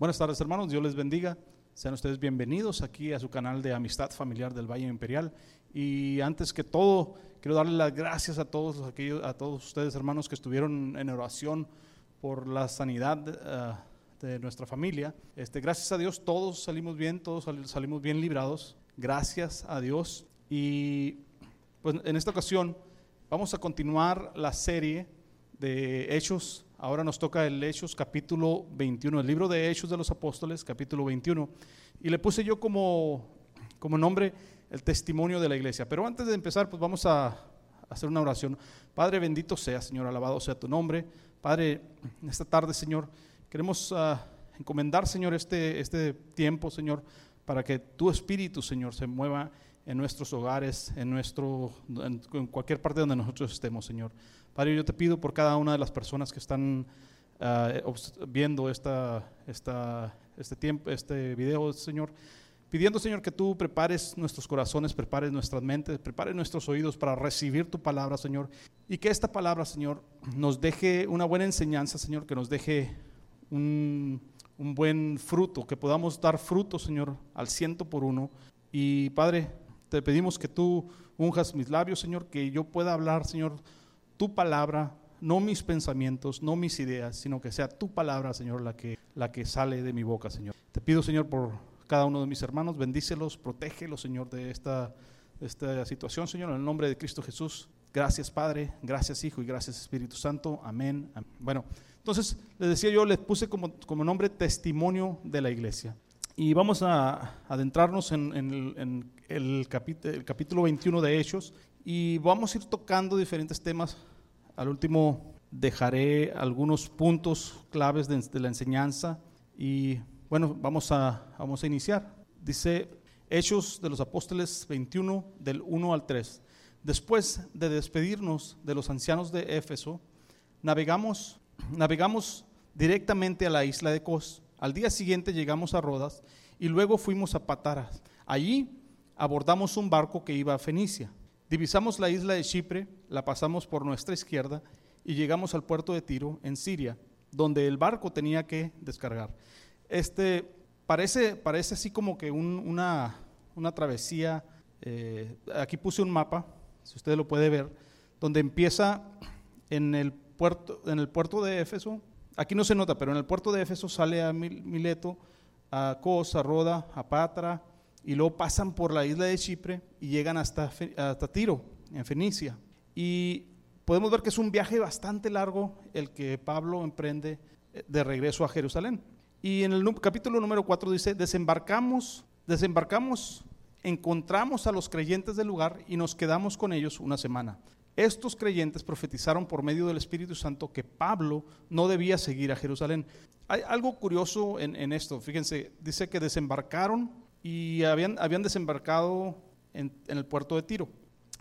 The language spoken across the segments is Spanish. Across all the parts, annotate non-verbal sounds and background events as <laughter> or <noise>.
Buenas tardes hermanos, Dios les bendiga. Sean ustedes bienvenidos aquí a su canal de Amistad Familiar del Valle Imperial. Y antes que todo, quiero darle las gracias a todos, aquellos, a todos ustedes hermanos que estuvieron en oración por la sanidad uh, de nuestra familia. Este, gracias a Dios todos salimos bien, todos salimos bien librados. Gracias a Dios. Y pues en esta ocasión vamos a continuar la serie de Hechos Ahora nos toca el Hechos capítulo 21, el libro de Hechos de los Apóstoles, capítulo 21. Y le puse yo como, como nombre el testimonio de la iglesia. Pero antes de empezar, pues vamos a hacer una oración. Padre, bendito sea, Señor, alabado sea tu nombre. Padre, esta tarde, Señor, queremos uh, encomendar, Señor, este, este tiempo, Señor, para que tu espíritu, Señor, se mueva en nuestros hogares, en, nuestro, en, cualquier parte donde nosotros estemos, Señor. Padre, yo te pido por cada una de las personas que están uh, viendo esta, esta, este tiempo, este video, Señor, pidiendo, Señor, que tú prepares nuestros corazones, prepares nuestras mentes, prepares nuestros oídos para recibir tu palabra, Señor, y que esta palabra, Señor, nos deje una buena enseñanza, Señor, que nos deje un, un buen fruto, que podamos dar fruto, Señor, al ciento por uno. Y Padre, te pedimos que tú unjas mis labios, Señor, que yo pueda hablar, Señor, tu palabra, no mis pensamientos, no mis ideas, sino que sea tu palabra, Señor, la que, la que sale de mi boca, Señor. Te pido, Señor, por cada uno de mis hermanos, bendícelos, protégelos, Señor, de esta, esta situación, Señor, en el nombre de Cristo Jesús. Gracias, Padre, gracias, Hijo, y gracias, Espíritu Santo. Amén. Bueno, entonces, les decía yo, les puse como, como nombre testimonio de la iglesia. Y vamos a adentrarnos en, el, en el, capítulo, el capítulo 21 de Hechos y vamos a ir tocando diferentes temas al último dejaré algunos puntos claves de, de, la enseñanza y bueno, vamos a, vamos a iniciar. Dice Hechos de los Apóstoles 21 del 1 al 3. Después de despedirnos de los ancianos de Éfeso, navegamos, navegamos directamente a la isla de Cos. Al día siguiente llegamos a Rodas y luego fuimos a Pataras. Allí abordamos un barco que iba a Fenicia. Divisamos la isla de Chipre, la pasamos por nuestra izquierda y llegamos al puerto de Tiro, en Siria, donde el barco tenía que descargar. Este parece, parece así como que un, una, una, travesía. Eh, aquí puse un mapa, si usted lo puede ver, donde empieza en el puerto, en el puerto de Éfeso. Aquí no se nota, pero en el puerto de Éfeso sale a Mileto, a Cos, a Roda, a Patra, y luego pasan por la isla de Chipre y llegan hasta, hasta Tiro, en Fenicia. Y podemos ver que es un viaje bastante largo el que Pablo emprende eh, de regreso a Jerusalén. Y en el capítulo número 4 dice, desembarcamos, desembarcamos, encontramos a los creyentes del lugar y nos quedamos con ellos una semana. Estos creyentes profetizaron por medio del Espíritu Santo que Pablo no debía seguir a Jerusalén. Hay algo curioso en, en esto, fíjense, dice que desembarcaron y habían, habían desembarcado en, el puerto de Tiro,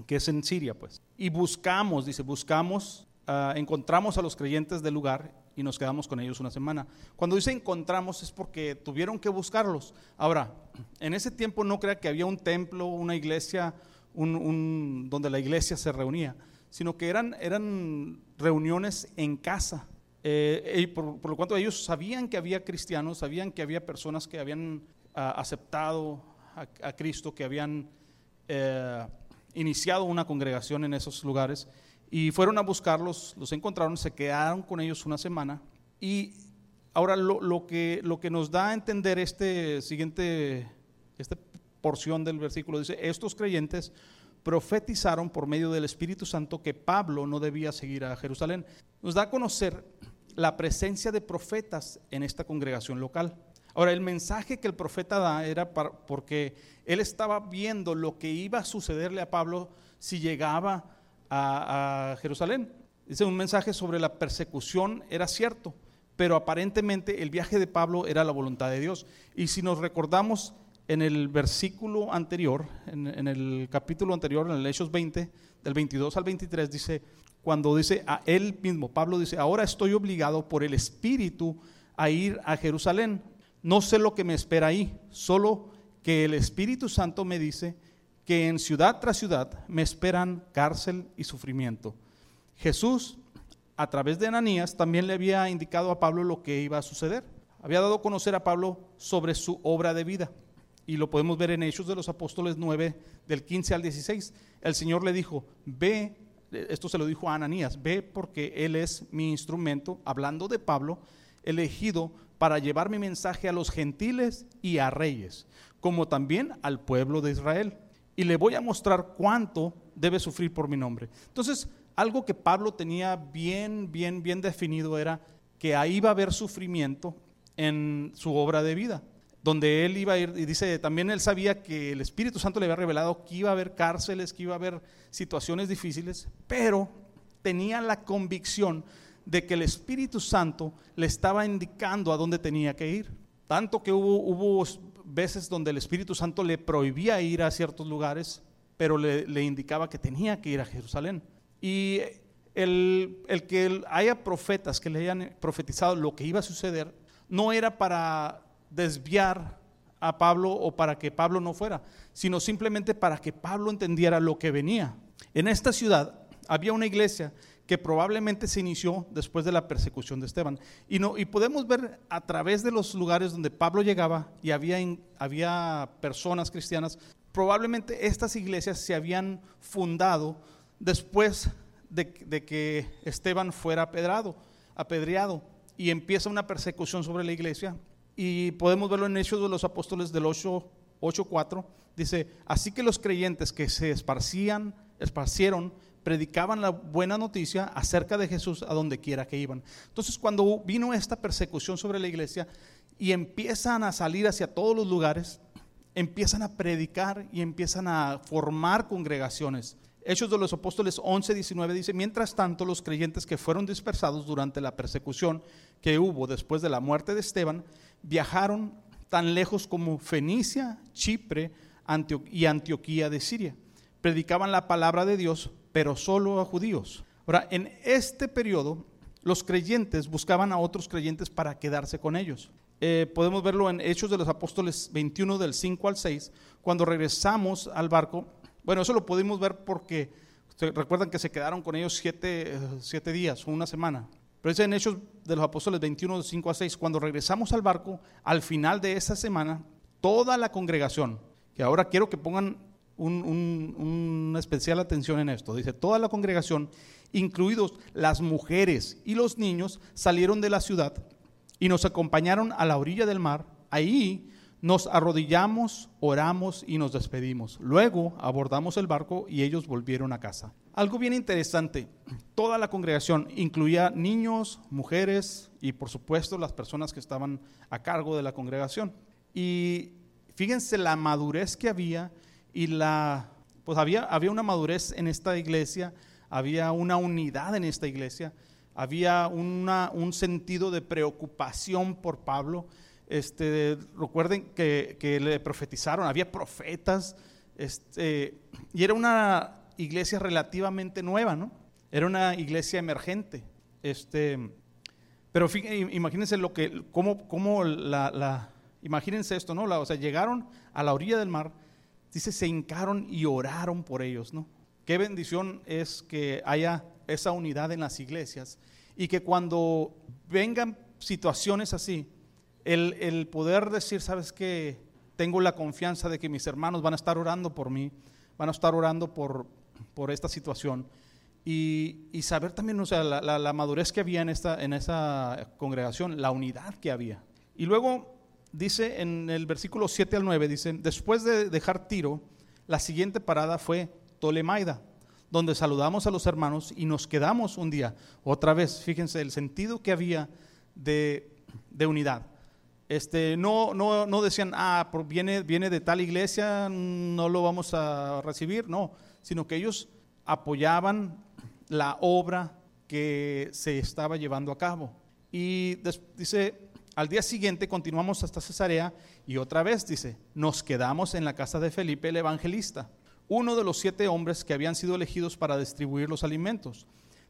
que es en Siria, pues. Y buscamos, dice, buscamos, uh, encontramos a los creyentes del lugar y nos quedamos con ellos una semana. Cuando dice encontramos es porque tuvieron que buscarlos. Ahora, en ese tiempo no crea que había un templo, una iglesia, un, un, donde la iglesia se reunía, sino que eran, eran reuniones en casa. Eh, y por, por, lo cuanto ellos sabían que había cristianos, sabían que había personas que habían aceptado a, a, Cristo, que habían eh, iniciado una congregación en esos lugares y fueron a buscarlos, los encontraron, se quedaron con ellos una semana y ahora lo, lo, que, lo que nos da a entender este siguiente, esta porción del versículo dice, estos creyentes profetizaron por medio del Espíritu Santo que Pablo no debía seguir a Jerusalén. Nos da a conocer la presencia de profetas en esta congregación local. Ahora, el mensaje que el profeta da era porque él estaba viendo lo que iba a sucederle a Pablo si llegaba a, a Jerusalén. Dice un mensaje sobre la persecución, era cierto, pero aparentemente el viaje de Pablo era la voluntad de Dios. Y si nos recordamos en el versículo anterior, en, el capítulo anterior, en el Hechos 20, del 22 al 23, dice, cuando dice a él mismo, Pablo dice, ahora estoy obligado por el Espíritu a ir a Jerusalén no sé lo que me espera ahí, solo que el Espíritu Santo me dice que en ciudad tras ciudad me esperan cárcel y sufrimiento. Jesús, a través de Ananías, también le había indicado a Pablo lo que iba a suceder. había dado a conocer a Pablo sobre su obra de vida. Y lo podemos ver en Hechos de los Apóstoles 9, del 15 al 16. El Señor le dijo, ve, esto se lo dijo a Ananías, ve porque Él es mi instrumento, hablando de Pablo, elegido para llevar mi mensaje a los gentiles y a reyes, como también al pueblo de Israel. Y le voy a mostrar cuánto debe sufrir por mi nombre. Entonces, algo que Pablo tenía bien, bien, bien definido era que ahí va a haber sufrimiento en su obra de vida, donde él iba a ir, y dice, también él sabía que el Espíritu Santo le había revelado que iba a haber cárceles, que iba a haber situaciones difíciles, pero tenía la convicción de que el Espíritu Santo le estaba indicando a dónde tenía que ir. Tanto que hubo, hubo veces donde el Espíritu Santo le prohibía ir a ciertos lugares, pero le, le indicaba que tenía que ir a Jerusalén. Y el, el que haya profetas que le hayan profetizado lo que iba a suceder, no era para desviar a Pablo o para que Pablo no fuera, sino simplemente para que Pablo entendiera lo que venía. En esta ciudad había una iglesia que probablemente se inició después de la persecución de Esteban. Y, podemos ver a través de los lugares donde Pablo llegaba y había, había personas cristianas, probablemente estas iglesias se habían fundado después de, que Esteban fuera apedrado, apedreado y empieza una persecución sobre la iglesia. Y podemos verlo en Hechos de los Apóstoles del 8.4. Dice, así que los creyentes que se esparcían, esparcieron, predicaban la buena noticia acerca de Jesús a donde quiera que iban. Entonces cuando vino esta persecución sobre la iglesia y empiezan a salir hacia todos los lugares, empiezan a predicar y empiezan a formar congregaciones. Hechos de los Apóstoles 11, 19 dice, mientras tanto los creyentes que fueron dispersados durante la persecución que hubo después de la muerte de Esteban, viajaron tan lejos como Fenicia, Chipre y Antioquía de Siria. Predicaban la palabra de Dios, pero solo a judíos. Ahora, en este periodo, los creyentes buscaban a otros creyentes para quedarse con ellos. Eh, podemos verlo en Hechos de los Apóstoles 21 del 5 al 6, cuando regresamos al barco bueno, eso lo pudimos ver porque recuerdan que se quedaron con ellos siete, siete días o una semana. Pero es en Hechos de los Apóstoles 21, 5 a 6, cuando regresamos al barco, al final de esa semana, toda la congregación, que ahora quiero que pongan una especial atención en esto, dice, toda la congregación, incluidos las mujeres y los niños, salieron de la ciudad y nos acompañaron a la orilla del mar. Ahí nos arrodillamos, oramos y nos despedimos. Luego abordamos el barco y ellos volvieron a casa. Algo bien interesante, toda la congregación incluía niños, mujeres y por supuesto las personas que estaban a cargo de la congregación. Y fíjense la madurez que había y la, pues había, había una madurez en esta iglesia, había una unidad en esta iglesia, había un sentido de preocupación por Pablo este, recuerden que, le profetizaron, había profetas, este, y era una iglesia relativamente nueva, ¿no? Era una iglesia emergente. Este, pero imagínense lo que, cómo, cómo la, imagínense esto, ¿no? o sea, llegaron a la orilla del mar, dice, se hincaron y oraron por ellos, ¿no? Qué bendición es que haya esa unidad en las iglesias y que cuando vengan situaciones así, el, poder decir, sabes que tengo la confianza de que mis hermanos van a estar orando por mí, van a estar orando por, por esta situación. Y, saber también, o sea, la, madurez que había en, esta, en esa congregación, la unidad que había. Y luego dice en el versículo 7 al 9, dice, después de dejar Tiro, la siguiente parada fue Tolemaida, donde saludamos a los hermanos y nos quedamos un día. Otra vez, fíjense el sentido que había de, de unidad. Este, no, no, no decían, ah, viene, viene de tal iglesia, no lo vamos a recibir, no, sino que ellos apoyaban la obra que se estaba llevando a cabo. Y dice, al día siguiente continuamos hasta Cesarea y otra vez dice, nos quedamos en la casa de Felipe el evangelista, uno de los siete hombres que habían sido elegidos para distribuir los alimentos.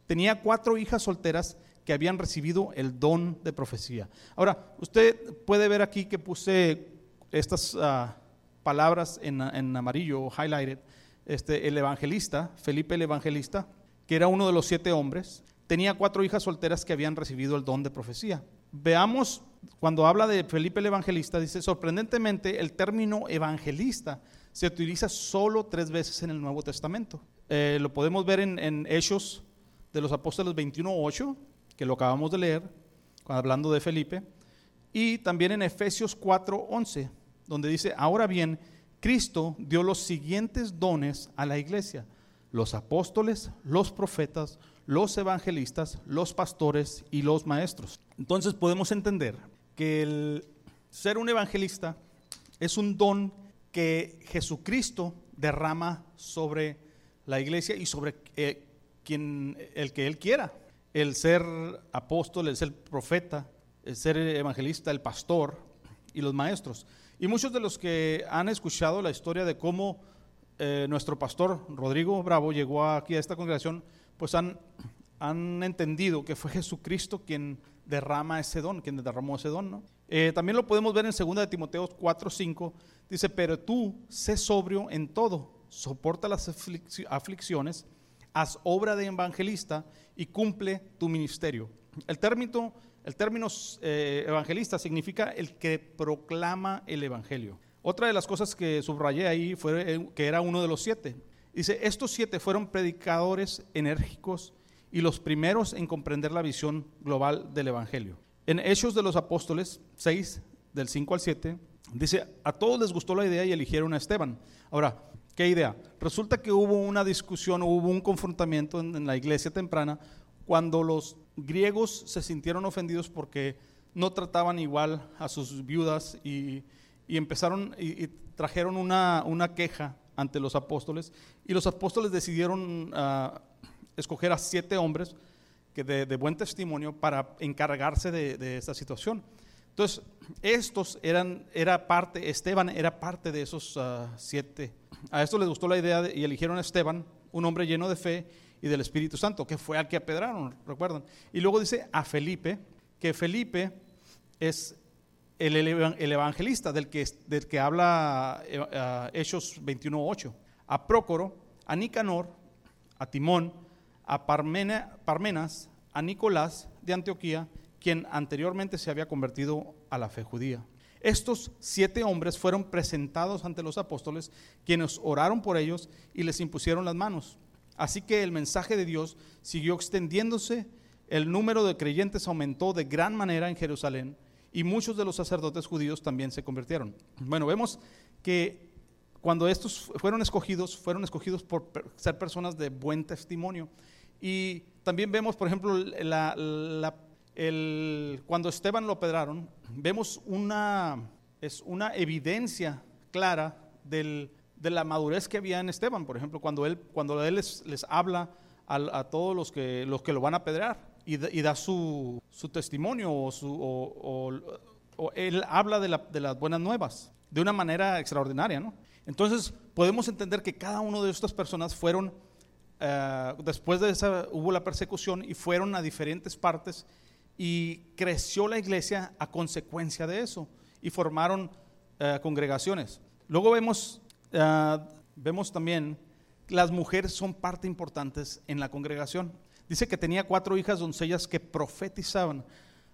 Tenía cuatro hijas solteras que habían recibido el don de profecía. Ahora, usted puede ver aquí que puse estas ah, palabras en, amarillo, highlighted. Este, el evangelista, Felipe el evangelista, que era uno de los siete hombres, tenía cuatro hijas solteras que habían recibido el don de profecía. veamos, cuando habla de Felipe el Evangelista, dice, sorprendentemente el término evangelista se utiliza solo tres veces en el Nuevo Testamento. Eh, lo podemos ver en, en Hechos de los Apóstoles 21.8, que lo acabamos de leer, hablando de Felipe, y también en Efesios 4.11, donde dice, ahora bien, Cristo dio los siguientes dones a la iglesia, los apóstoles, los profetas, los evangelistas, los pastores y los maestros. Entonces podemos entender que el ser un evangelista es un don que Jesucristo derrama sobre la iglesia y sobre eh, quien, el que Él quiera. El ser apóstol, el ser profeta, el ser evangelista, el pastor y los maestros. Y muchos de los que han escuchado la historia de cómo eh, nuestro pastor Rodrigo Bravo llegó aquí a esta congregación, pues han, han entendido que fue Jesucristo quien derrama ese don, quien derramó ese don. Eh, también lo podemos ver en 2 de Timoteo 4, 5. Dice, pero tú sé sobrio en todo, soporta las aflicciones, haz obra de evangelista y cumple tu ministerio. El término, el término eh, evangelista significa el que proclama el evangelio. Otra de las cosas que subrayé ahí fue eh, que era uno de los siete. Dice, estos siete fueron predicadores enérgicos y los primeros en comprender la visión global del Evangelio. En Hechos de los Apóstoles 6, del 5 al 7, dice, a todos les gustó la idea y eligieron a Esteban. Ahora, ¿qué idea? Resulta que hubo una discusión, hubo un confrontamiento en, la iglesia temprana cuando los griegos se sintieron ofendidos porque no trataban igual a sus viudas y empezaron y, trajeron una, una, queja ante los apóstoles y los apóstoles decidieron ah, escoger a siete hombres que de, buen testimonio para encargarse de, esta situación. Entonces, estos eran, era parte, Esteban era parte de esos ah, siete. A esto les gustó la idea y eligieron a Esteban, un hombre lleno de fe y del Espíritu Santo, que fue al que apedraron, recuerdan. Y luego dice a Felipe, que Felipe es el, evangelista del que, del que habla eh, Hechos 21.8, a Prócoro, a Nicanor, a Timón, a Parmenas, a Nicolás de Antioquía, quien anteriormente se había convertido a la fe judía. Estos siete hombres fueron presentados ante los apóstoles, quienes oraron por ellos y les impusieron las manos. Así que el mensaje de Dios siguió extendiéndose, el número de creyentes aumentó de gran manera en Jerusalén y muchos de los sacerdotes judíos también se convirtieron. Bueno, vemos que cuando estos fueron escogidos, fueron escogidos por ser personas de buen testimonio. Y también vemos, por ejemplo, el, cuando Esteban lo pedraron, vemos una, es una evidencia clara del, de la madurez que había en Esteban, por ejemplo, cuando él, cuando él les, les habla a, a, todos los que, los que lo van a pedrear y, da su, testimonio o, su, él habla de, las buenas nuevas de una manera extraordinaria. ¿no? Entonces podemos entender que cada una de estas personas fueron, eh, después de esa hubo la persecución y fueron a diferentes partes y creció la iglesia a consecuencia de eso y formaron eh, congregaciones. Luego vemos, eh, vemos también las mujeres son parte importantes en la congregación. Dice que tenía cuatro hijas doncellas que profetizaban.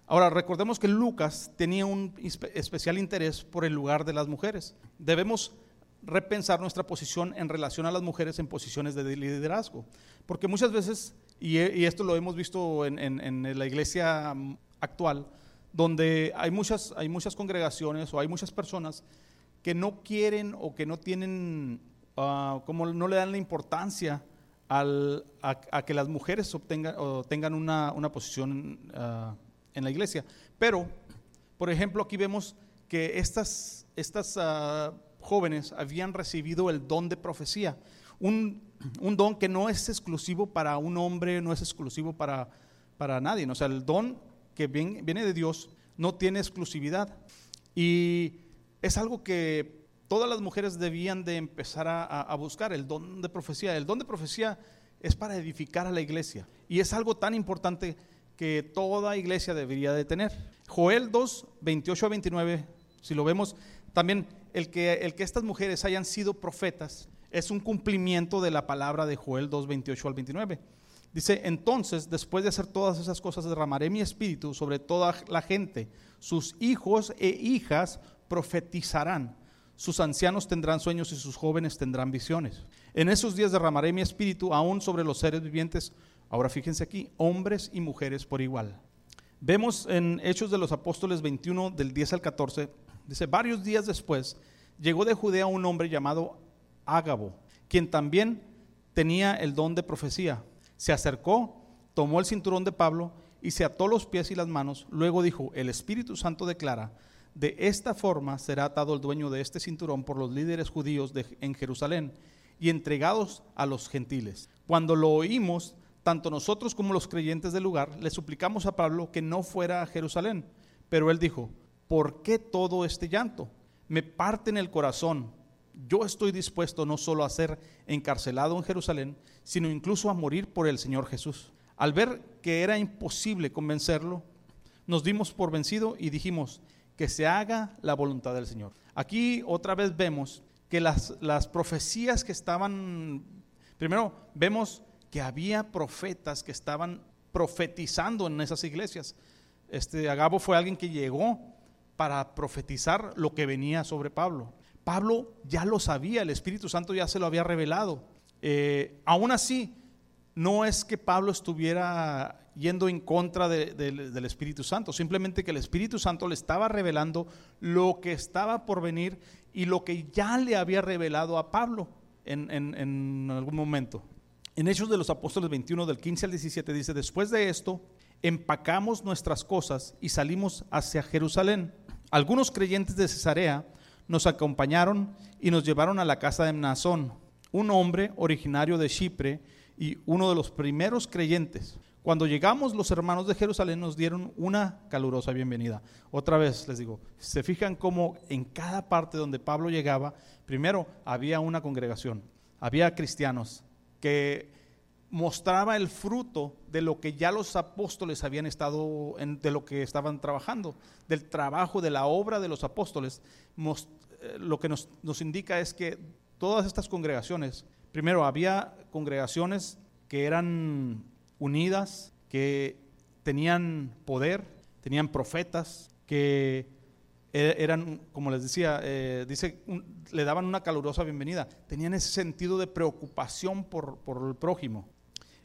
Ahora, recordemos que Lucas tenía un especial interés por el lugar de las mujeres. Debemos repensar nuestra posición en relación a las mujeres en posiciones de liderazgo. Porque muchas veces, y, esto lo hemos visto en, la iglesia mm, actual, donde hay muchas, hay muchas congregaciones o hay muchas personas que no quieren o que no tienen, ah, como no le dan la importancia a, que las mujeres obtengan, o tengan una, posición ah, en la iglesia. Pero, por ejemplo, aquí vemos que estas, estas ah, jóvenes habían recibido el don de profecía, un, don que no es exclusivo para un hombre, no es exclusivo para, para nadie. O sea, el don que viene, de Dios no tiene exclusividad. Y es algo que todas las mujeres debían de empezar a, buscar el don de profecía. El don de profecía es para edificar a la iglesia y es algo tan importante que toda iglesia debería de tener. Joel 2, 28 a 29, si lo vemos, también el que, el que estas mujeres hayan sido profetas es un cumplimiento de la palabra de Joel 2, 28 al 29. Dice, entonces, después de hacer todas esas cosas, derramaré mi espíritu sobre toda la gente. Sus hijos e hijas profetizarán. Sus ancianos tendrán sueños y sus jóvenes tendrán visiones. En esos días derramaré mi espíritu aún sobre los seres vivientes. Ahora fíjense aquí, hombres y mujeres por igual. Vemos en Hechos de los Apóstoles 21 del 10 al 14, dice, varios días después llegó de Judea un hombre llamado Ágabo, quien también tenía el don de profecía. Se acercó, tomó el cinturón de Pablo y se ató los pies y las manos. Luego dijo, el Espíritu Santo declara, de esta forma será atado el dueño de este cinturón por los líderes judíos en Jerusalén y entregados a los gentiles. Cuando lo oímos, tanto nosotros como los creyentes del lugar, le suplicamos a Pablo que no fuera a Jerusalén. Pero él dijo, ¿por qué todo este llanto? Me parte en el corazón. Yo estoy dispuesto no solo a ser encarcelado en Jerusalén, sino incluso a morir por el Señor Jesús. Al ver que era imposible convencerlo, nos dimos por vencido y dijimos, que se haga la voluntad del Señor. Aquí otra vez vemos que las, las profecías que estaban, primero vemos que había profetas que estaban profetizando en esas iglesias. Este Agabo fue alguien que llegó para profetizar lo que venía sobre Pablo. Pablo ya lo sabía, el Espíritu Santo ya se lo había revelado. Eh, aún así, no es que Pablo estuviera yendo en contra del Espíritu Santo, simplemente que el Espíritu Santo le estaba revelando lo que estaba por venir y lo que ya le había revelado a Pablo en, en algún momento. En Hechos de los Apóstoles 21, del 15 al 17, dice, después de esto, empacamos nuestras cosas y salimos hacia Jerusalén. Algunos creyentes de Cesarea nos acompañaron y nos llevaron a la casa de Mnasón, un hombre originario de Chipre y uno de los primeros creyentes. Cuando llegamos, los hermanos de Jerusalén nos dieron una calurosa bienvenida. Otra vez les digo, se fijan cómo en cada parte donde Pablo llegaba, primero había una congregación, había cristianos que mostraba el fruto de lo que ya los apóstoles habían estado, de lo que estaban trabajando, del trabajo, de la obra de los apóstoles. Eh, lo que nos, nos indica es que todas estas congregaciones, primero había congregaciones que eran unidas, que tenían poder, tenían profetas, que e-, eran, como les decía, eh, dice, le daban una calurosa bienvenida, tenían ese sentido de preocupación por, el prójimo.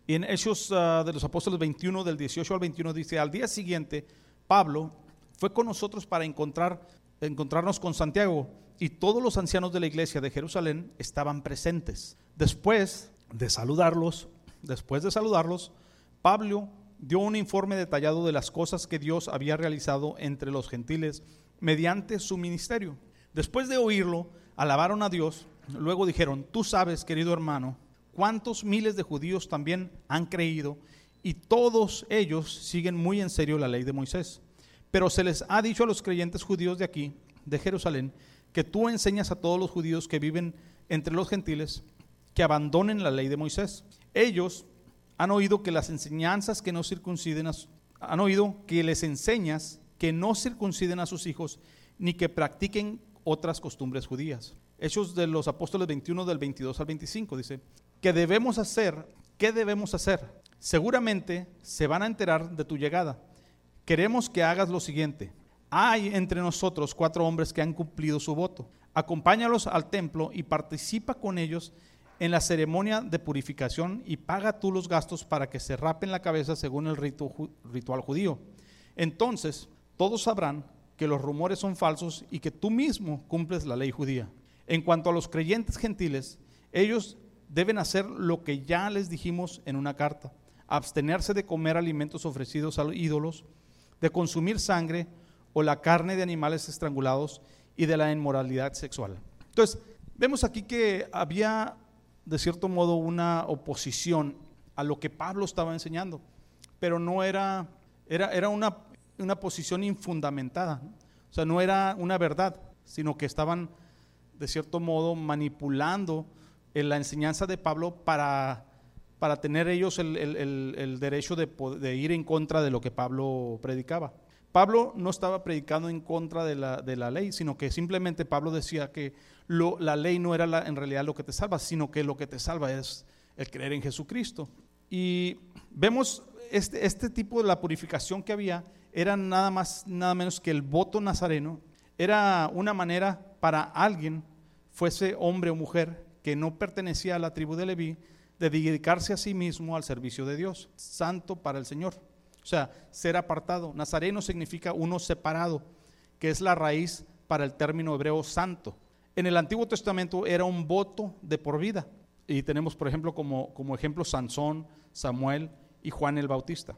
Y en Hechos ah, de los Apóstoles 21, del 18 al 21, dice, al día siguiente, Pablo fue con nosotros para encontrar, encontrarnos con Santiago y todos los ancianos de la iglesia de Jerusalén estaban presentes. Después de saludarlos, después de saludarlos, Pablo dio un informe detallado de las cosas que Dios había realizado entre los gentiles mediante su ministerio. Después de oírlo, alabaron a Dios, luego dijeron, tú sabes, querido hermano, cuántos miles de judíos también han creído y todos ellos siguen muy en serio la ley de Moisés. Pero se les ha dicho a los creyentes judíos de aquí, de Jerusalén, que tú enseñas a todos los judíos que viven entre los gentiles que abandonen la ley de Moisés. Ellos han oído que las enseñanzas que no circunciden, han oído que les enseñas que no circunciden a sus hijos ni que practiquen otras costumbres judías. Hechos de los Apóstoles 21 del 22 al 25 dice, ¿qué debemos hacer? ¿Qué debemos hacer? Seguramente se van a enterar de tu llegada. Queremos que hagas lo siguiente. Hay entre nosotros cuatro hombres que han cumplido su voto. Acompáñalos al templo y participa con ellos en la ceremonia de purificación y paga tú los gastos para que se rapen la cabeza según el rito, ritual judío. Entonces todos sabrán que los rumores son falsos y que tú mismo cumples la ley judía. En cuanto a los creyentes gentiles, ellos deben hacer lo que ya les dijimos en una carta, abstenerse de comer alimentos ofrecidos a los ídolos, de consumir sangre o la carne de animales estrangulados y de la inmoralidad sexual. Entonces, vemos aquí que había de cierto modo una oposición a lo que Pablo estaba enseñando, pero no era, era, era una, una posición infundamentada, o sea, no era una verdad, sino que estaban de cierto modo manipulando la enseñanza de Pablo para, para tener ellos el, el, derecho de, de, ir en contra de lo que Pablo predicaba. Pablo no estaba predicando en contra de la, de la ley, sino que simplemente Pablo decía que la ley no era en realidad lo que te salva, sino que lo que te salva es el creer en Jesucristo. Y vemos este, este tipo de la purificación que había, era nada más, nada menos que el voto nazareno, era una manera para alguien, fuese hombre o mujer, que no pertenecía a la tribu de Leví, de dedicarse a sí mismo al servicio de Dios, santo para el Señor. O sea, ser apartado. Nazareno significa uno separado, que es la raíz para el término hebreo santo. En el Antiguo Testamento era un voto de por vida. Y tenemos, por ejemplo, como, como ejemplo Sansón, Samuel y Juan el Bautista.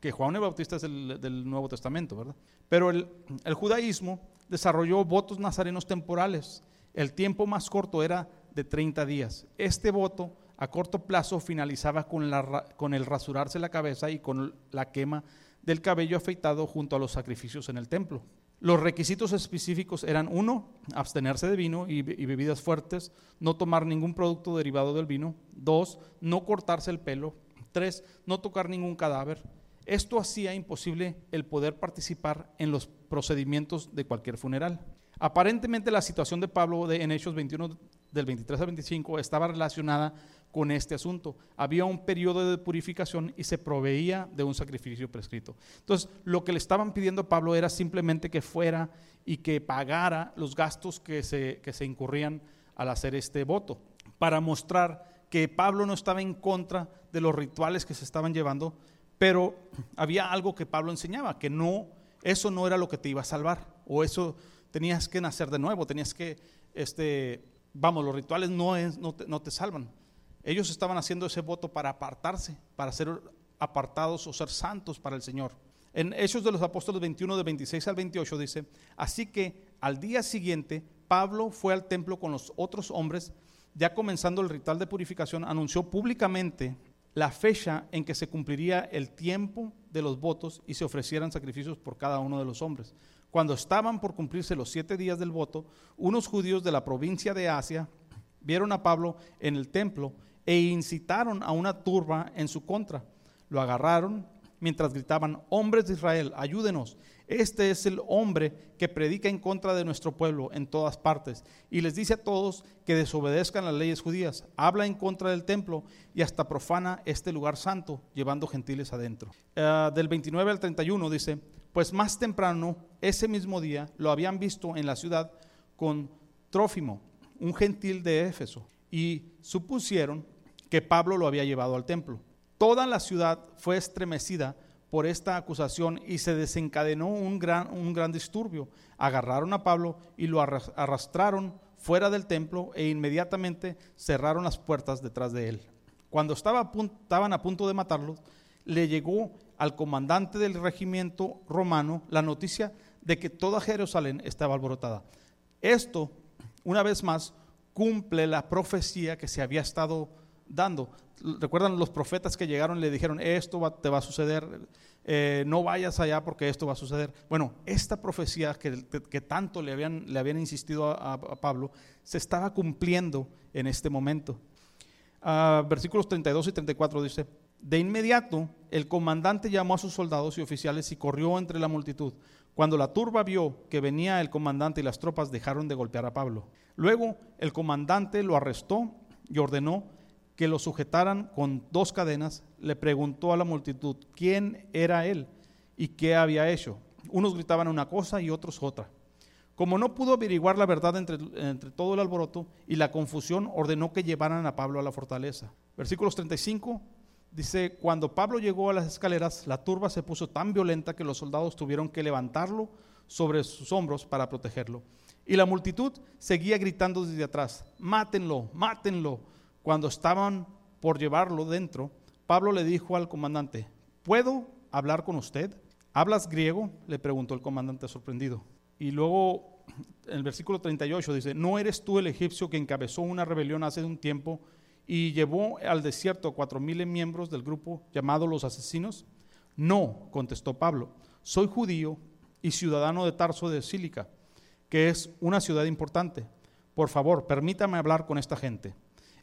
Que Juan el Bautista es el, del Nuevo Testamento, ¿verdad? Pero el, el judaísmo desarrolló votos nazarenos temporales. El tiempo más corto era de 30 días. Este voto a corto plazo finalizaba con, la, con, el rasurarse la cabeza y con la quema del cabello afeitado junto a los sacrificios en el templo. Los requisitos específicos eran uno, abstenerse de vino y, bebidas fuertes, no tomar ningún producto derivado del vino, dos, no cortarse el pelo, tres, no tocar ningún cadáver. Esto hacía imposible el poder participar en los procedimientos de cualquier funeral. Aparentemente la situación de Pablo de, en Hechos 21 del 23 al 25 estaba relacionada con este asunto. Había un periodo de purificación y se proveía de un sacrificio prescrito. Entonces, lo que le estaban pidiendo a Pablo era simplemente que fuera y que pagara los gastos que se, que se incurrían al hacer este voto, para mostrar que Pablo no estaba en contra de los rituales que se estaban llevando, pero había algo que Pablo enseñaba, que no, eso no era lo que te iba a salvar, o eso tenías que nacer de nuevo, tenías que, este, vamos, los rituales no, es, no, te, no te salvan. Ellos estaban haciendo ese voto para apartarse, para ser apartados o ser santos para el Señor. En Hechos de los Apóstoles 21, de 26 al 28 dice, así que al día siguiente Pablo fue al templo con los otros hombres, ya comenzando el ritual de purificación, anunció públicamente la fecha en que se cumpliría el tiempo de los votos y se ofrecieran sacrificios por cada uno de los hombres. Cuando estaban por cumplirse los siete días del voto, unos judíos de la provincia de Asia vieron a Pablo en el templo e incitaron a una turba en su contra. Lo agarraron mientras gritaban, hombres de Israel, ayúdenos. Este es el hombre que predica en contra de nuestro pueblo en todas partes y les dice a todos que desobedezcan las leyes judías, habla en contra del templo y hasta profana este lugar santo, llevando gentiles adentro. Uh, del 29 al 31 dice, pues más temprano, ese mismo día, lo habían visto en la ciudad con Trófimo, un gentil de Éfeso, y supusieron que Pablo lo había llevado al templo. Toda la ciudad fue estremecida por esta acusación y se desencadenó un gran, un gran disturbio. Agarraron a Pablo y lo arrastraron fuera del templo e inmediatamente cerraron las puertas detrás de él. Cuando estaba, estaban a punto de matarlo, le llegó al comandante del regimiento romano la noticia de que toda Jerusalén estaba alborotada. Esto, una vez más, cumple la profecía que se había estado dando. Recuerdan los profetas que llegaron y le dijeron, esto te va a suceder, eh, no vayas allá porque esto va a suceder. Bueno, esta profecía que, que tanto le habían, le habían insistido a, Pablo se estaba cumpliendo en este momento. Uh, versículos 32 y 34 dice, de inmediato el comandante llamó a sus soldados y oficiales y corrió entre la multitud. Cuando la turba vio que venía el comandante y las tropas dejaron de golpear a Pablo. Luego el comandante lo arrestó y ordenó que lo sujetaran con dos cadenas, le preguntó a la multitud quién era él y qué había hecho. Unos gritaban una cosa y otros otra. Como no pudo averiguar la verdad entre, todo el alboroto y la confusión, ordenó que llevaran a Pablo a la fortaleza. Versículos 35 dice, cuando Pablo llegó a las escaleras, la turba se puso tan violenta que los soldados tuvieron que levantarlo sobre sus hombros para protegerlo. Y la multitud seguía gritando desde atrás, mátenlo, mátenlo. Cuando estaban por llevarlo dentro, Pablo le dijo al comandante, ¿puedo hablar con usted? ¿Hablas griego? le preguntó el comandante sorprendido. Y luego en el versículo 38 dice, ¿no eres tú el egipcio que encabezó una rebelión hace un tiempo y llevó al desierto cuatro mil miembros del grupo llamado los asesinos? No, contestó Pablo, soy judío y ciudadano de Tarso de Cílica, que es una ciudad importante. Por favor, permítame hablar con esta gente.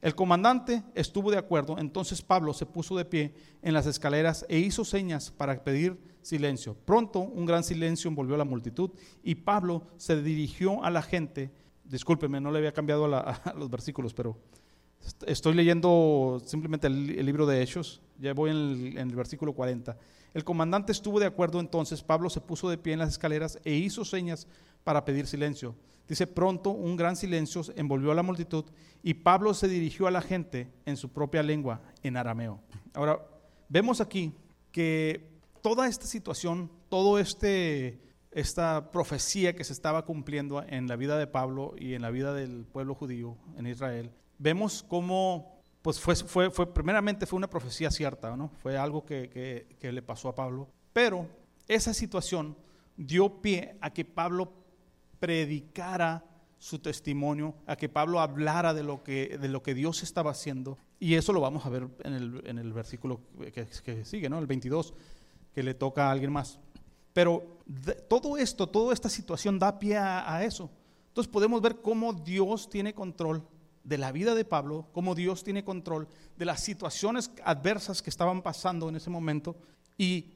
El comandante estuvo de acuerdo, entonces Pablo se puso de pie en las escaleras e hizo señas para pedir silencio. Pronto un gran silencio envolvió a la multitud y Pablo se dirigió a la gente, discúlpeme, no le había cambiado <laughs> los versículos, pero Estoy leyendo simplemente el, libro de Hechos, ya voy en el, en el versículo 40. El comandante estuvo de acuerdo entonces, Pablo se puso de pie en las escaleras e hizo señas para pedir silencio. Dice, pronto un gran silencio envolvió a la multitud y Pablo se dirigió a la gente en su propia lengua, en arameo. Ahora, vemos aquí que toda esta situación, todo este esta profecía que se estaba cumpliendo en la vida de Pablo y en la vida del pueblo judío en Israel, vemos cómo, pues fue, fue, fue primeramente fue una profecía cierta, ¿no? Fue algo que, que le pasó a Pablo, pero esa situación dio pie a que Pablo predicara su testimonio, a que Pablo hablara de lo que, de lo que Dios estaba haciendo. Y eso lo vamos a ver en el, en el versículo que, que, sigue, ¿no? el 22, que le toca a alguien más. Pero todo esto, toda esta situación da pie a, eso. Entonces podemos ver cómo Dios tiene control de la vida de Pablo, cómo Dios tiene control de las situaciones adversas que estaban pasando en ese momento y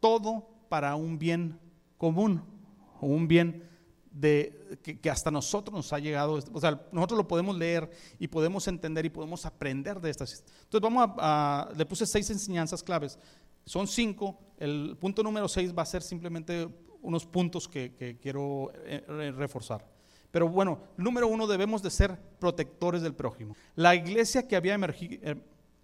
todo para un bien común, un bien de, que, hasta nosotros nos ha llegado. O sea, nosotros lo podemos leer y podemos entender y podemos aprender de estas. Entonces vamos a, le puse seis enseñanzas claves. Son cinco. El punto número seis va a ser simplemente unos puntos que, quiero eh, reforzar. Pero bueno, número uno, debemos de ser protectores del prójimo. La iglesia que había emergido, eh,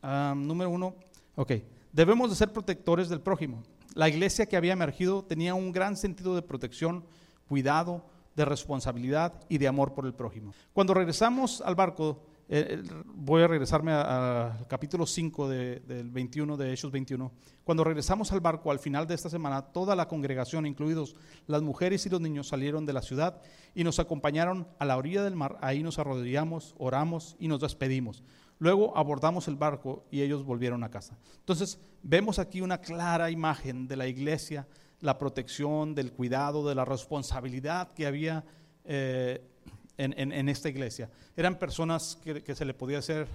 ah, número uno, ok, debemos de ser protectores del prójimo. La iglesia que había emergido tenía un gran sentido de protección, cuidado, de responsabilidad y de amor por el prójimo. Cuando regresamos al barco, eh, eh, voy a regresarme al capítulo 5 del 21 de Hechos 21. Cuando regresamos al barco al final de esta semana, toda la congregación, incluidos las mujeres y los niños, salieron de la ciudad y nos acompañaron a la orilla del mar. Ahí nos arrodillamos, oramos y nos despedimos. Luego abordamos el barco y ellos volvieron a casa. Entonces, vemos aquí una clara imagen de la iglesia, la protección, del cuidado, de la responsabilidad que había. Eh, en, esta iglesia. Eran personas que, se le podía ser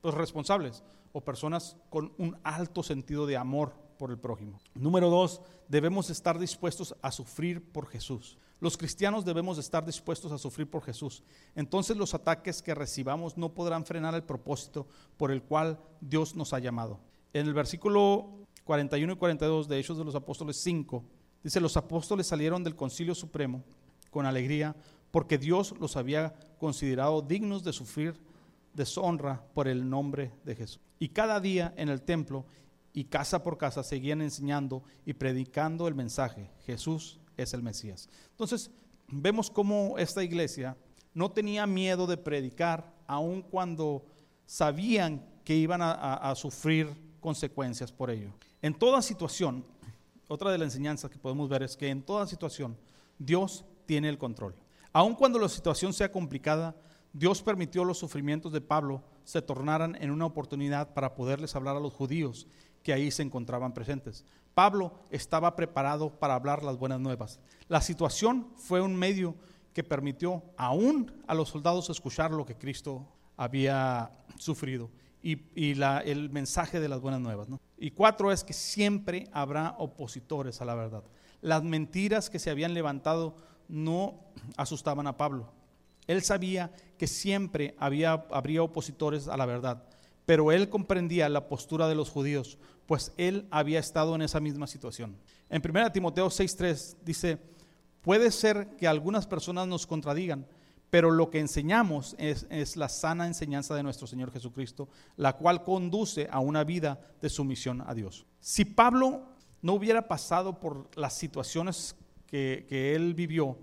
pues, responsables o personas con un alto sentido de amor por el prójimo. Número dos, debemos estar dispuestos a sufrir por Jesús. Los cristianos debemos estar dispuestos a sufrir por Jesús. Entonces los ataques que recibamos no podrán frenar el propósito por el cual Dios nos ha llamado. En el versículo 41 y 42 de Hechos de los Apóstoles 5, dice, los apóstoles salieron del concilio supremo con alegría porque Dios los había considerado dignos de sufrir deshonra por el nombre de Jesús. Y cada día en el templo y casa por casa seguían enseñando y predicando el mensaje, Jesús es el Mesías. Entonces, vemos cómo esta iglesia no tenía miedo de predicar, aun cuando sabían que iban a, sufrir consecuencias por ello. En toda situación, otra de las enseñanzas que podemos ver es que en toda situación Dios tiene el control. Aun cuando la situación sea complicada, Dios permitió los sufrimientos de Pablo se tornaran en una oportunidad para poderles hablar a los judíos que ahí se encontraban presentes. Pablo estaba preparado para hablar las buenas nuevas. La situación fue un medio que permitió aún a los soldados escuchar lo que Cristo había sufrido y, el mensaje de las buenas nuevas. Y cuatro es que siempre habrá opositores a la verdad. Las mentiras que se habían levantado no asustaban a Pablo. Él sabía que siempre había, habría opositores a la verdad, pero él comprendía la postura de los judíos, pues él había estado en esa misma situación. En 1 Timoteo 6:3 dice, puede ser que algunas personas nos contradigan, pero lo que enseñamos es, es, la sana enseñanza de nuestro Señor Jesucristo, la cual conduce a una vida de sumisión a Dios. Si Pablo no hubiera pasado por las situaciones que, él vivió,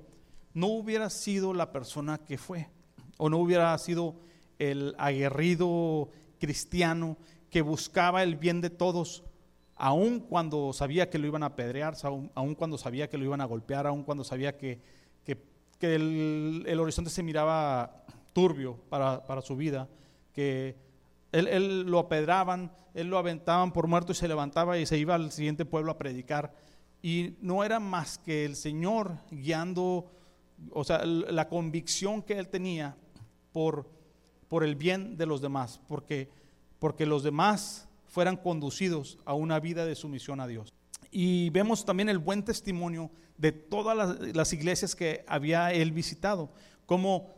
no hubiera sido la persona que fue, o no hubiera sido el aguerrido cristiano que buscaba el bien de todos, aun cuando sabía que lo iban a apedrear, aun, cuando sabía que lo iban a golpear, aun cuando sabía que, el, horizonte se miraba turbio para, su vida, que él, él, lo apedraban, él lo aventaban por muerto y se levantaba y se iba al siguiente pueblo a predicar. Y no era más que el Señor guiando, o sea, la convicción que él tenía por, por el bien de los demás, porque, porque los demás fueran conducidos a una vida de sumisión a Dios. Y vemos también el buen testimonio de todas las, iglesias que había él visitado, como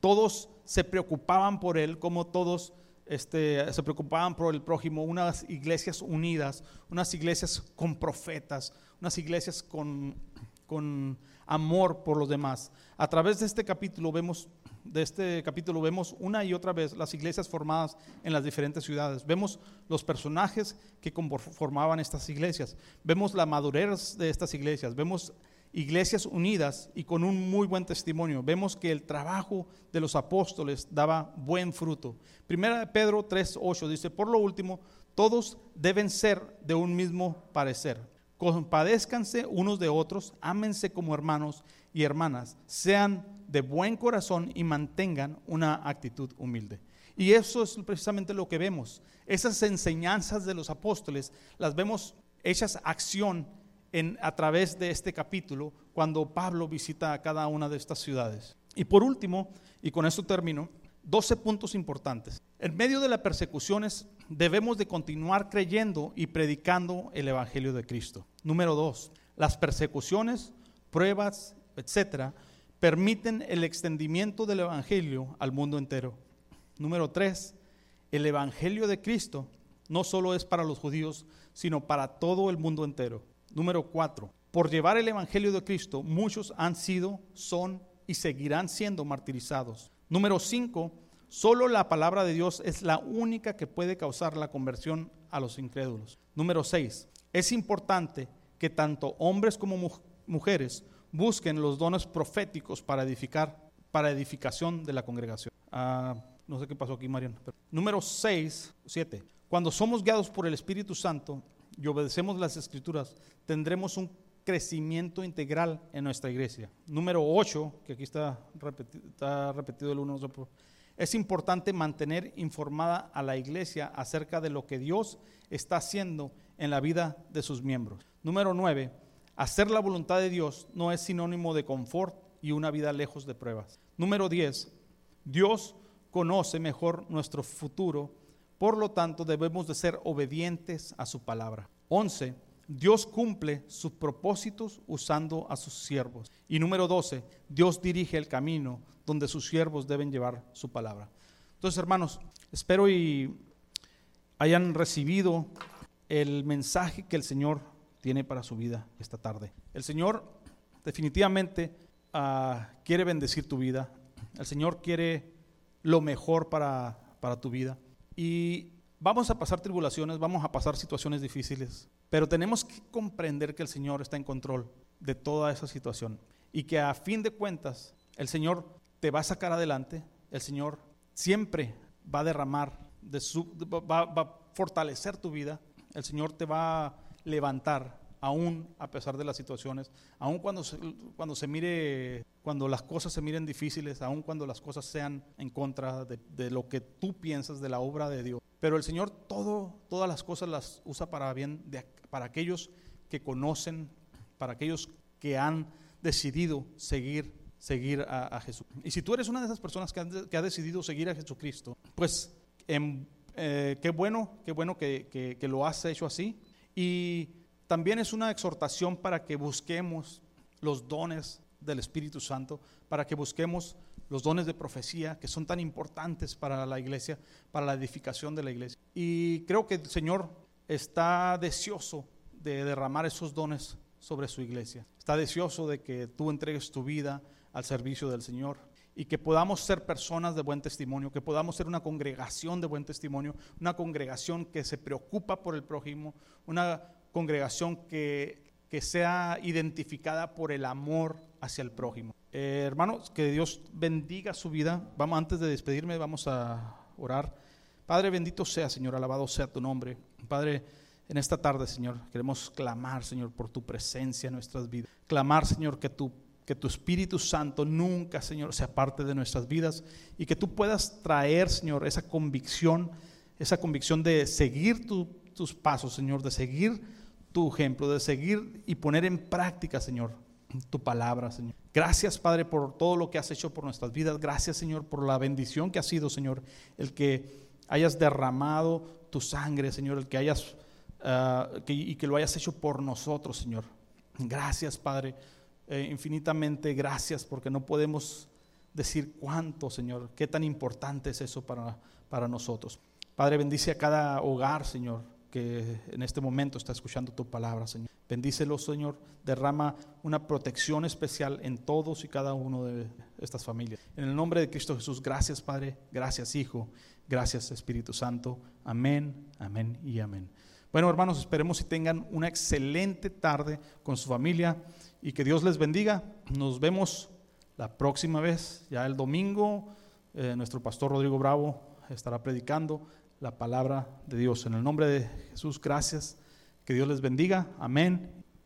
todos se preocupaban por él, cómo todos este, se preocupaban por el prójimo, unas iglesias unidas, unas iglesias con profetas, unas iglesias con, con amor por los demás. A través de este capítulo vemos de este capítulo vemos una y otra vez las iglesias formadas en las diferentes ciudades. Vemos los personajes que formaban estas iglesias. Vemos la madurez de estas iglesias. Vemos iglesias unidas y con un muy buen testimonio. Vemos que el trabajo de los apóstoles daba buen fruto. Primera Pedro 3:8 dice, "Por lo último, todos deben ser de un mismo parecer. Compadézcanse unos de otros, ámense como hermanos y hermanas, sean de buen corazón y mantengan una actitud humilde. Y eso es precisamente lo que vemos. Esas enseñanzas de los apóstoles las vemos hechas acción en, a través de este capítulo cuando Pablo visita a cada una de estas ciudades. Y por último, y con esto termino, 12 puntos importantes. En medio de las persecuciones debemos de continuar creyendo y predicando el Evangelio de Cristo. Número dos, las persecuciones, pruebas, etcétera, permiten el extendimiento del Evangelio al mundo entero. Número tres, el Evangelio de Cristo no solo es para los judíos, sino para todo el mundo entero. Número cuatro, por llevar el Evangelio de Cristo, muchos han sido, son y seguirán siendo martirizados. Número cinco, solo la palabra de Dios es la única que puede causar la conversión a los incrédulos. Número seis, es importante que tanto hombres como mujeres busquen los dones proféticos para edificar, para edificación de la congregación. Ah, no sé qué pasó aquí, Mariana. Número 6, 7. Cuando somos guiados por el Espíritu Santo y obedecemos las Escrituras, tendremos un crecimiento integral en nuestra iglesia. Número 8, que aquí está repetido, el uno. Es importante mantener informada a la iglesia acerca de lo que Dios está haciendo en la vida de sus miembros. Número 9 Hacer la voluntad de Dios no es sinónimo de confort y una vida lejos de pruebas. Número 10. Dios conoce mejor nuestro futuro, por lo tanto debemos de ser obedientes a su palabra. 11. Dios cumple sus propósitos usando a sus siervos. Y número 12. Dios dirige el camino donde sus siervos deben llevar su palabra. Entonces, hermanos, espero y hayan recibido el mensaje que el Señor tiene para su vida esta tarde. El Señor definitivamente ah, quiere bendecir tu vida. El Señor quiere lo mejor para, para tu vida. Y vamos a pasar tribulaciones, vamos a pasar situaciones difíciles, pero tenemos que comprender que el Señor está en control de toda esa situación y que a fin de cuentas el Señor te va a sacar adelante, el Señor siempre va a derramar, de su, va, va a fortalecer tu vida, el Señor te va a levantar, aún a pesar de las situaciones, aún cuando cuando se mire, cuando las cosas se miren difíciles, aún cuando las cosas sean en contra de, lo que tú piensas de la obra de Dios. Pero el Señor todo, todas las cosas las usa para bien, para aquellos que conocen, para aquellos que han decidido seguir, seguir a, Jesús. Y si tú eres una de esas personas que, ha decidido seguir a Jesucristo, pues eh, qué bueno, qué bueno que, que lo has hecho así. Y también es una exhortación para que busquemos los dones del Espíritu Santo, para que busquemos los dones de profecía que son tan importantes para la iglesia, para la edificación de la iglesia. Y creo que el Señor está deseoso de derramar esos dones sobre su iglesia. Está deseoso de que tú entregues tu vida al servicio del Señor y que podamos ser personas de buen testimonio, que podamos ser una congregación de buen testimonio, una congregación que se preocupa por el prójimo, una congregación que, sea identificada por el amor hacia el prójimo. Eh, hermanos, que Dios bendiga su vida. Vamos, antes de despedirme, vamos a orar. Padre, bendito sea, Señor, alabado sea tu nombre. Padre, en esta tarde, Señor, queremos clamar, Señor, por tu presencia en nuestras vidas. Clamar, Señor, que tu que tu Espíritu Santo nunca, Señor, sea parte de nuestras vidas y que tú puedas traer, Señor, esa convicción, esa convicción de seguir tus pasos, Señor, de seguir tu ejemplo, de seguir y poner en práctica, Señor, tu palabra, Señor. Gracias, Padre, por todo lo que has hecho por nuestras vidas. Gracias, Señor, por la bendición que ha sido, Señor, el que hayas derramado tu sangre, Señor, el que hayas ah, y que lo hayas hecho por nosotros, Señor. Gracias, Padre, eh, infinitamente gracias, porque no podemos decir cuánto, Señor, qué tan importante es eso para, para nosotros. Padre, bendice a cada hogar, Señor, que en este momento está escuchando tu palabra, Señor. Bendícelo, Señor. Derrama una protección especial en todos y cada uno de estas familias. En el nombre de Cristo Jesús, gracias, Padre. Gracias, Hijo. Gracias, Espíritu Santo. Amén, amén y amén. Bueno, hermanos, esperemos que tengan una excelente tarde con su familia y que Dios les bendiga. Nos vemos la próxima vez, ya el domingo. Eh, nuestro pastor Rodrigo Bravo estará predicando la palabra de Dios. En el nombre de Jesús, gracias. Que Dios les bendiga. Amén